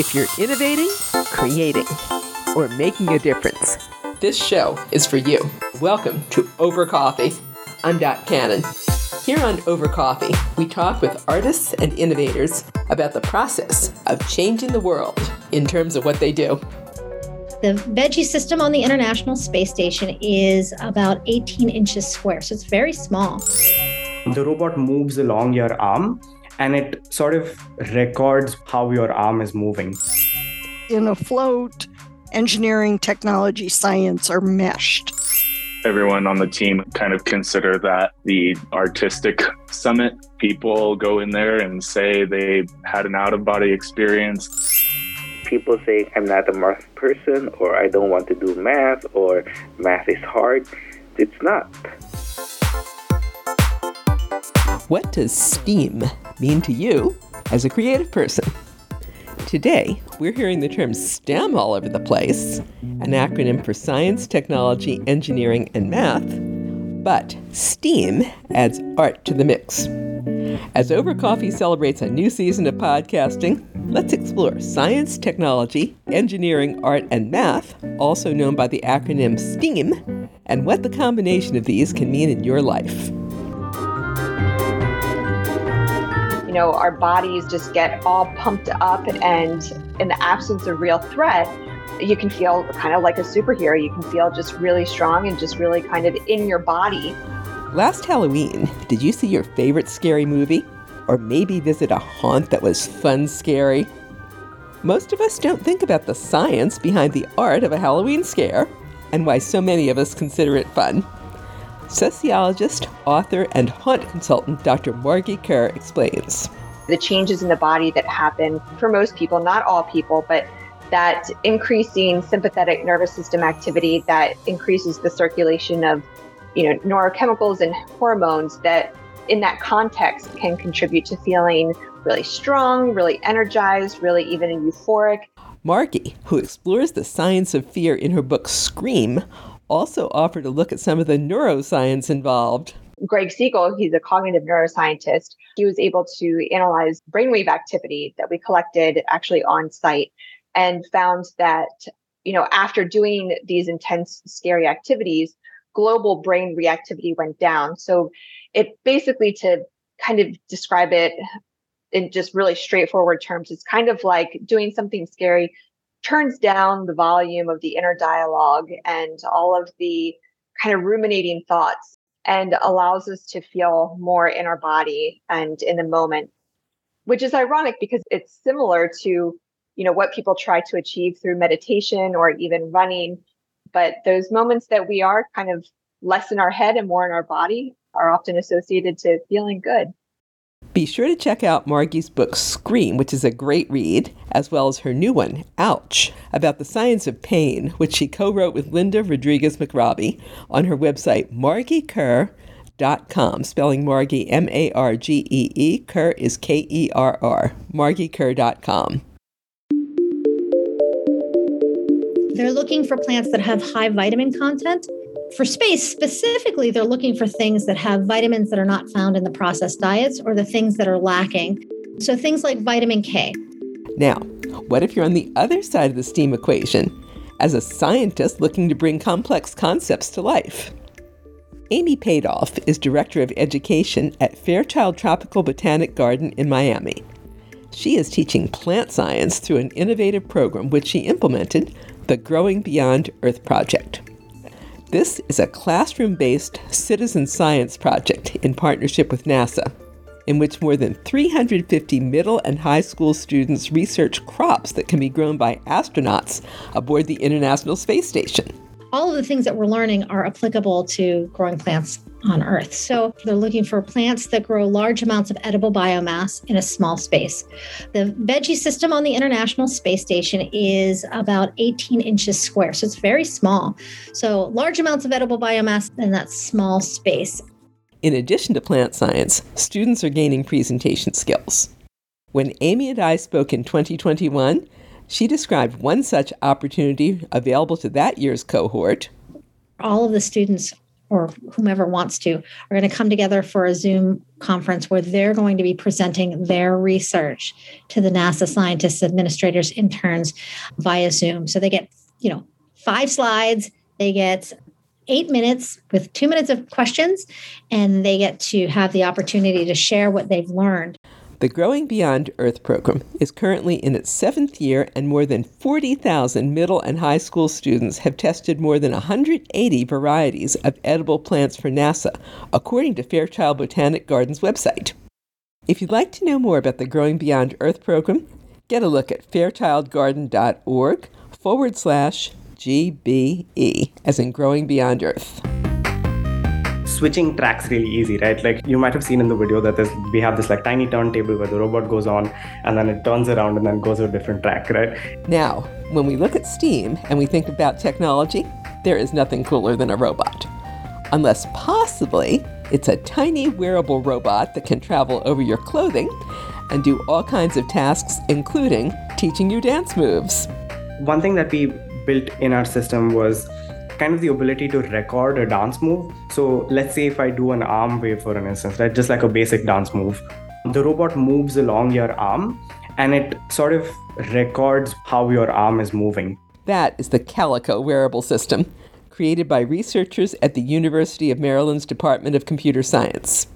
If you're innovating, creating, or making a difference, this show is for you. Welcome to Over Coffee. I'm Dot Cannon. Here on Over Coffee, we talk with artists and innovators about the process of changing the world in terms of what they do. The veggie system on the International Space Station is about 18 inches square, so it's very small. The robot moves along your arm and it sort of records how your arm is moving. In a float, engineering, technology, science are meshed. Everyone on the team kind of consider that the artistic summit. People go in there and say they had an out of body experience. People say I'm not a math person or I don't want to do math or math is hard. It's not. What does STEAM mean to you as a creative person? Today, we're hearing the term STEM all over the place, an acronym for science, technology, engineering, and math. But STEAM adds art to the mix. As Over Coffee celebrates a new season of podcasting, let's explore science, technology, engineering, art, and math, also known by the acronym STEAM, and what the combination of these can mean in your life. You know, our bodies just get all pumped up, and in the absence of real threat, you can feel kind of like a superhero. You can feel just really strong and just really kind of in your body. Last Halloween, did you see your favorite scary movie? Or maybe visit a haunt that was fun scary? Most of us don't think about the science behind the art of a Halloween scare and why so many of us consider it fun. Sociologist, author, and haunt consultant Dr. Margee Kerr explains. The changes in the body that happen for most people, not all people, but that increasing sympathetic nervous system activity that increases the circulation of you know neurochemicals and hormones that in that context can contribute to feeling really strong, really energized, really even euphoric. Margee, who explores the science of fear in her book Scream, also offered a look at some of the neuroscience involved. Greg Siegle, he's a cognitive neuroscientist. He was able to analyze brainwave activity that we collected actually on site and found that, you know, after doing these intense, scary activities, global brain reactivity went down. So it basically to kind of describe it in just really straightforward terms, it's kind of like doing something scary turns down the volume of the inner dialogue and all of the kind of ruminating thoughts and allows us to feel more in our body and in the moment which is ironic because it's similar to you know what people try to achieve through meditation or even running. But those moments that we are kind of less in our head and more in our body are often associated to feeling good. Be sure to check out Margee's book Scream, which is a great read, as well as her new one, Ouch, about the science of pain, which she co wrote with Linda Rodriguez McRobbie on her website, margeekerr.com, spelling Margee M A R G E E. Kerr is K E R R. margeekerr.com. They're looking for plants that have high vitamin content for space, specifically, they're looking for things that have vitamins that are not found in the processed diets or the things that are lacking. So things like vitamin K. Now, what if you're on the other side of the STEAM equation as a scientist looking to bring complex concepts to life? Amy Padolf is Director of Education at Fairchild Tropical Botanic Garden in Miami. She is teaching plant science through an innovative program which she implemented, the Growing Beyond Earth Project. This is a classroom based citizen science project in partnership with NASA, in which more than 350 middle and high school students research crops that can be grown by astronauts aboard the International Space Station. All of the things that we're learning are applicable to growing plants on Earth. So they're looking for plants that grow large amounts of edible biomass in a small space. The veggie system on the International Space Station is about 18 inches square, so it's very small. So large amounts of edible biomass in that small space. In addition to plant science, students are gaining presentation skills. When Amy and I spoke in 2021, she described one such opportunity available to that year's cohort. All of the students or whomever wants to are going to come together for a Zoom conference where they're going to be presenting their research to the NASA scientists, administrators, interns via Zoom. So they get, you know, five slides, they get eight minutes with two minutes of questions, and they get to have the opportunity to share what they've learned. The Growing Beyond Earth program is currently in its seventh year, and more than 40,000 middle and high school students have tested more than 180 varieties of edible plants for NASA, according to Fairchild Botanic Gardens website. If you'd like to know more about the Growing Beyond Earth program, get a look at fairchildgarden.org forward slash GBE, as in Growing Beyond Earth switching tracks really easy, right? Like you might have seen in the video that there's we have this like tiny turntable where the robot goes on and then it turns around and then goes to a different track, right? Now, when we look at STEAM and we think about technology, there is nothing cooler than a robot. Unless possibly it's a tiny wearable robot that can travel over your clothing and do all kinds of tasks, including teaching you dance moves. One thing that we built in our system was kind of the ability to record a dance move. So let's say if I do an arm wave, for an instance, right, just like a basic dance move, the robot moves along your arm and it sort of records how your arm is moving. That is the Calico wearable system, created by researchers at the University of Maryland's Department of Computer Science.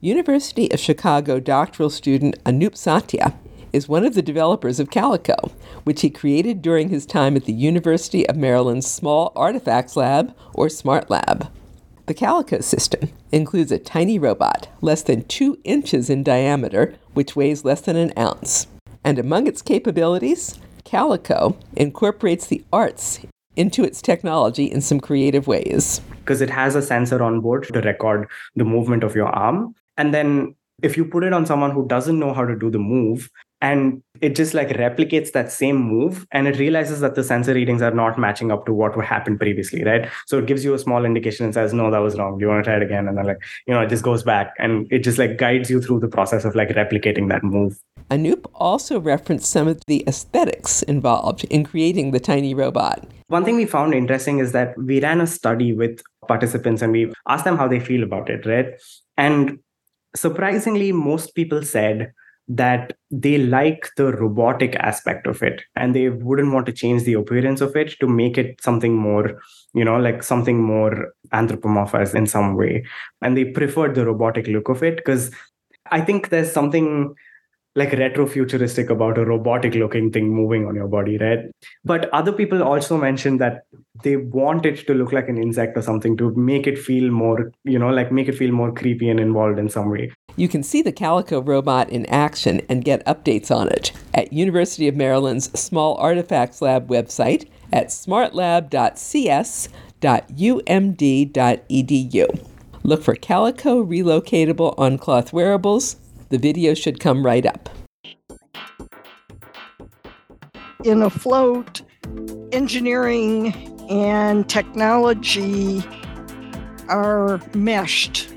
University of Chicago doctoral student Anup Sathya is one of the developers of Calico, which he created during his time at the University of Maryland's Small Artifacts Lab, or SMART Lab. The Calico system includes a tiny robot, less than two inches in diameter, which weighs less than an ounce. And among its capabilities, Calico incorporates the arts into its technology in some creative ways. Because it has a sensor on board to record the movement of your arm. And then if you put it on someone who doesn't know how to do the move, and it just like replicates that same move and it realizes that the sensor readings are not matching up to what happened previously right so it gives you a small indication and says no that was wrong do you want to try it again and then like you know it just goes back and it just like guides you through the process of like replicating that move Anup also referenced some of the aesthetics involved in creating the tiny robot. One thing we found interesting is that we ran a study with participants and we asked them how they feel about it, right? And surprisingly, most people said that they like the robotic aspect of it and they wouldn't want to change the appearance of it to make it something more you know like something more anthropomorphized in some way and they preferred the robotic look of it because i think there's something like retro futuristic about a robotic looking thing moving on your body, right? But other people also mentioned that they want it to look like an insect or something to make it feel more, you know, like make it feel more creepy and involved in some way. You can see the Calico robot in action and get updates on it at University of Maryland's Small Artifacts Lab website at smartlab.cs.umd.edu. Look for Calico relocatable on cloth wearables the video should come right up. In a float, engineering and technology are meshed.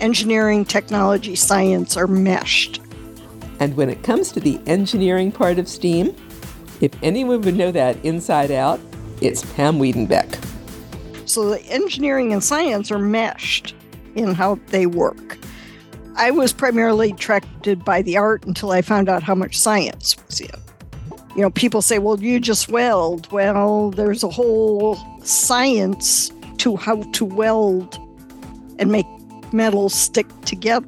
Engineering, technology, science are meshed. And when it comes to the engineering part of STEAM, if anyone would know that inside out, it's Pam Wiedenbeck. So the engineering and science are meshed in how they work. I was primarily attracted by the art until I found out how much science was in. You know, people say, well, you just weld. Well, there's a whole science to how to weld and make metal stick together.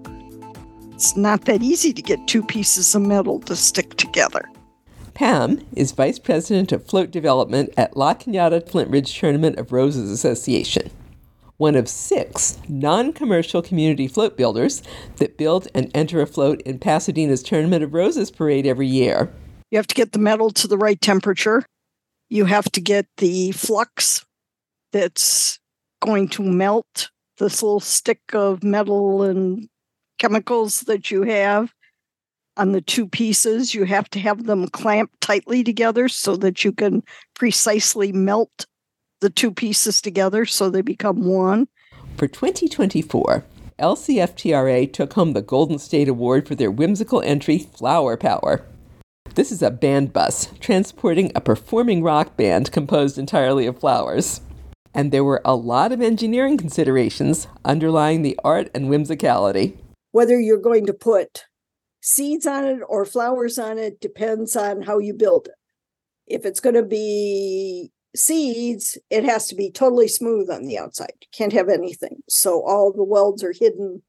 It's not that easy to get two pieces of metal to stick together. Pam is Vice President of Float Development at La Cañada Flintridge Tournament of Roses Association one of six non commercial community float builders that build and enter a float in Pasadena's Tournament of Roses parade every year. You have to get the metal to the right temperature. You have to get the flux that's going to melt this little stick of metal and chemicals that you have on the two pieces. You have to have them clamped tightly together so that you can precisely melt the two pieces together so they become one. For 2024, LCFTRA took home the Golden State Award for their whimsical entry, Flower Power. This is a band bus transporting a performing rock band composed entirely of flowers. And there were a lot of engineering considerations underlying the art and whimsicality. Whether you're going to put seeds on it or flowers on it depends on how you build it. If it's going to be seeds, it has to be totally smooth on the outside. You can't have anything. So all the welds are hidden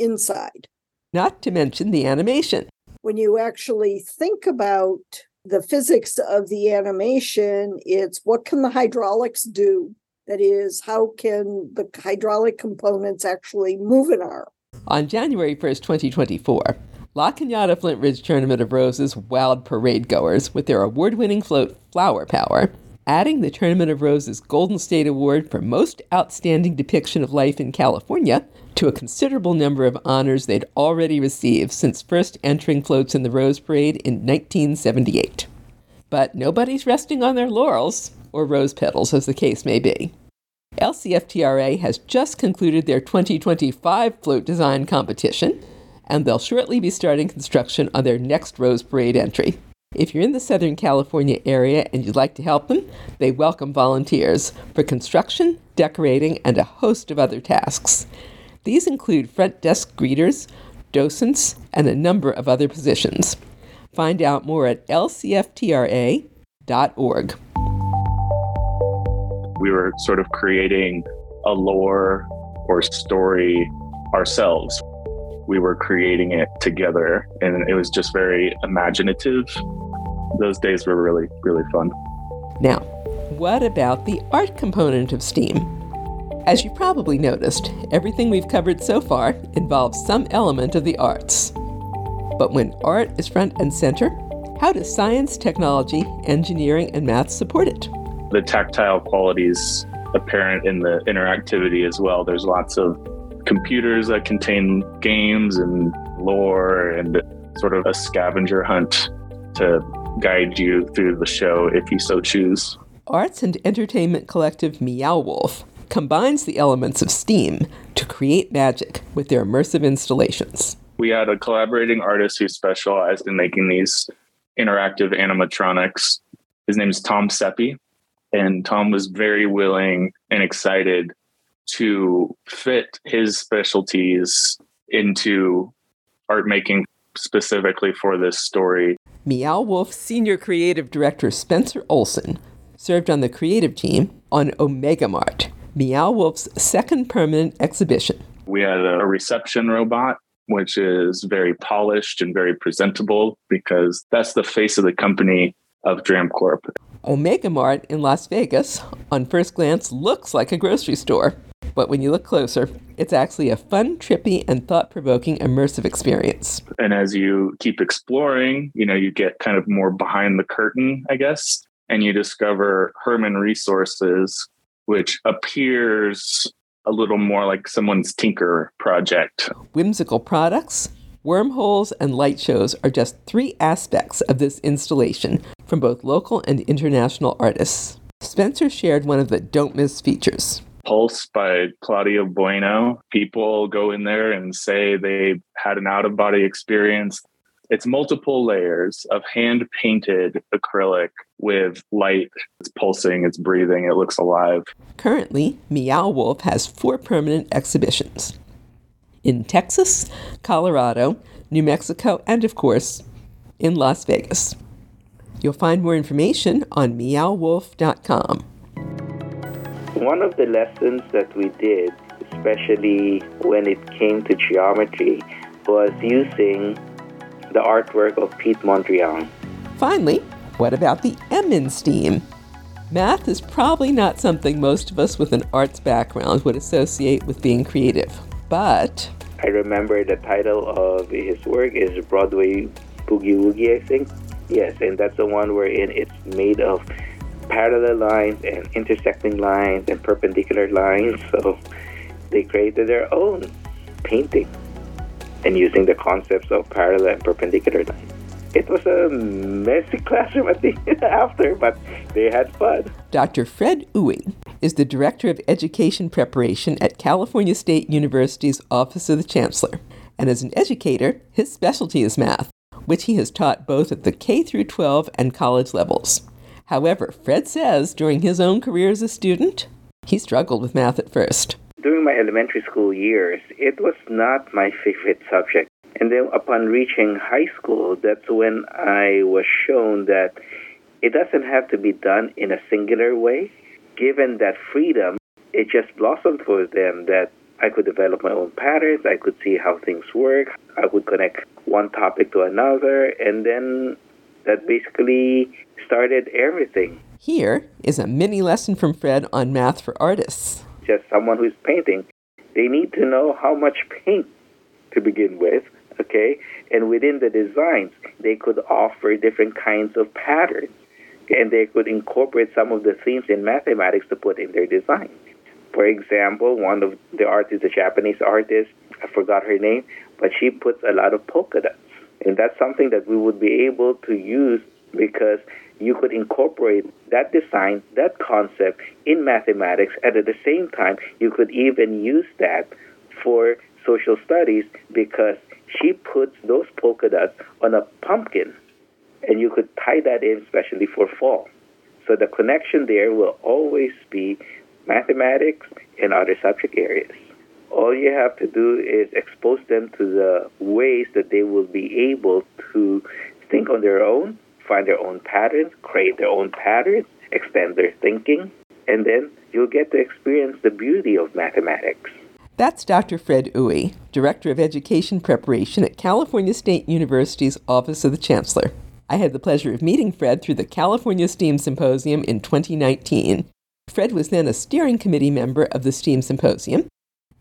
inside. Not to mention the animation. When you actually think about the physics of the animation, it's what can the hydraulics do? That is, how can the hydraulic components actually move an arm? On January 1st, 2024, La Cañada Flintridge Tournament of Roses wowed parade goers with their award winning float Flower Power, adding the Tournament of Roses Golden State Award for Most Outstanding Depiction of Life in California to a considerable number of honors they'd already received since first entering floats in the Rose Parade in 1978. But nobody's resting on their laurels, or rose petals as the case may be. LCFTRA has just concluded their 2025 float design competition, and they'll shortly be starting construction on their next Rose Parade entry. If you're in the Southern California area and you'd like to help them, they welcome volunteers for construction, decorating, and a host of other tasks. These include front desk greeters, docents, and a number of other positions. Find out more at lcftra.org. We were sort of creating a lore or story ourselves. We were creating it together, and it was just very imaginative those days were really, really fun. Now, what about the art component of STEAM? As you probably noticed, everything we've covered so far involves some element of the arts. But when art is front and center, how does science, technology, engineering, and math support it? The tactile qualities apparent in the interactivity as well. There's lots of computers that contain games and lore and sort of a scavenger hunt to guide you through the show if you so choose. Arts and entertainment collective Meow Wolf combines the elements of STEAM to create magic with their immersive installations. We had a collaborating artist who specialized in making these interactive animatronics. His name is Tom Seppi, and Tom was very willing and excited to fit his specialties into art making specifically for this story. Meow Wolf Senior Creative Director Spencer Olsen served on the creative team on Omega Mart, Meow Wolf's second permanent exhibition. We had a reception robot, which is very polished and very presentable because that's the face of the company of DramCorp. Omega Mart in Las Vegas, on first glance, looks like a grocery store. But when you look closer, it's actually a fun, trippy, and thought provoking immersive experience. And as you keep exploring, you know, you get kind of more behind the curtain, I guess, and you discover Herman Resources, which appears a little more like someone's Tinker project. Whimsical products, wormholes, and light shows are just three aspects of this installation from both local and international artists. Spencer shared one of the don't miss features. Pulse by Claudio Bueno. People go in there and say they had an out of body experience. It's multiple layers of hand painted acrylic with light. It's pulsing, it's breathing, it looks alive. Currently, Meow Wolf has four permanent exhibitions in Texas, Colorado, New Mexico, and of course, in Las Vegas. You'll find more information on meowwolf.com. One of the lessons that we did, especially when it came to geometry, was using the artwork of Piet Mondrian. Finally, what about the M in STEAM? Math is probably not something most of us with an arts background would associate with being creative, but. I remember the title of his work is Broadway Boogie Woogie, I think. Yes, and that's the one wherein it's made of parallel lines and intersecting lines and perpendicular lines. So they created their own painting and using the concepts of parallel and perpendicular lines. It was a messy classroom at the end after, but they had fun. Dr. Fred Ewing is the Director of Education Preparation at California State University's Office of the Chancellor. And as an educator, his specialty is math, which he has taught both at the K through 12 and college levels. However, Fred says during his own career as a student, He struggled with math at first. During my elementary school years, it was not my favorite subject. And then upon reaching high school, that's when I was shown that it doesn't have to be done in a singular way. Given that freedom, it just blossomed for them that I could develop my own patterns, I could see how things work, I could connect one topic to another, and then that basically started everything. Here is a mini lesson from Fred on math for artists. Just someone who's painting, they need to know how much paint to begin with, okay? And within the designs, they could offer different kinds of patterns. And they could incorporate some of the themes in mathematics to put in their design. For example, one of the artists, a Japanese artist, I forgot her name, but she puts a lot of polka dots. And that's something that we would be able to use because you could incorporate that design, that concept in mathematics, and at the same time, you could even use that for social studies because she puts those polka dots on a pumpkin, and you could tie that in, especially for fall. So the connection there will always be mathematics and other subject areas. All you have to do is expose them to the ways that they will be able to think on their own, find their own patterns, create their own patterns, extend their thinking, and then you'll get to experience the beauty of mathematics. That's Dr. Fred Uy, Director of Education Preparation at California State University's Office of the Chancellor. I had the pleasure of meeting Fred through the California STEAM Symposium in 2019. Fred was then a steering committee member of the STEAM Symposium,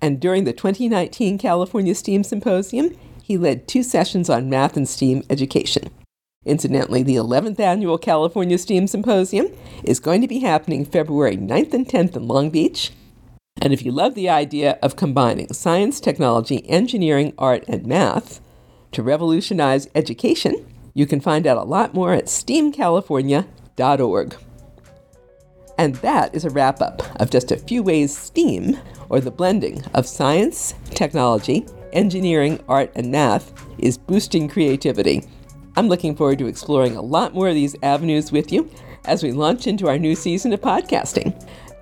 and during the 2019 California STEAM Symposium, he led two sessions on math and STEAM education. Incidentally, the 11th annual California STEAM Symposium is going to be happening February 9th and 10th in Long Beach. And if you love the idea of combining science, technology, engineering, art, and math to revolutionize education, you can find out a lot more at steamcalifornia.org. And that is a wrap up of just a few ways STEAM, or the blending of science, technology, engineering, art, and math, is boosting creativity. I'm looking forward to exploring a lot more of these avenues with you as we launch into our new season of podcasting.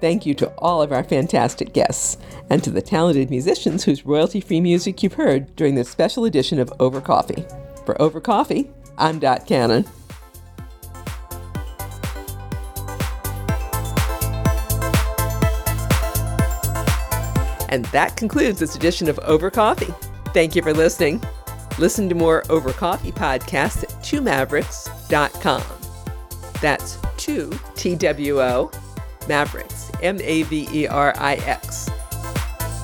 Thank you to all of our fantastic guests and to the talented musicians whose royalty free music you've heard during this special edition of Over Coffee. For Over Coffee, I'm Dot Cannon. And that concludes this edition of Over Coffee. Thank you for listening. Listen to more Over Coffee podcasts at twomavericks.com. That's two, T W O, Mavericks, M A V E R I X.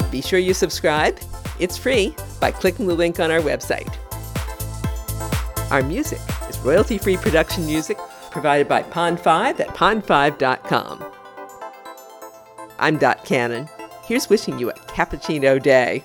Be sure you subscribe. It's free by clicking the link on our website. Our music is royalty free production music provided by Pond5 at pond5.com. I'm Dot Cannon. Here's wishing you a cappuccino day.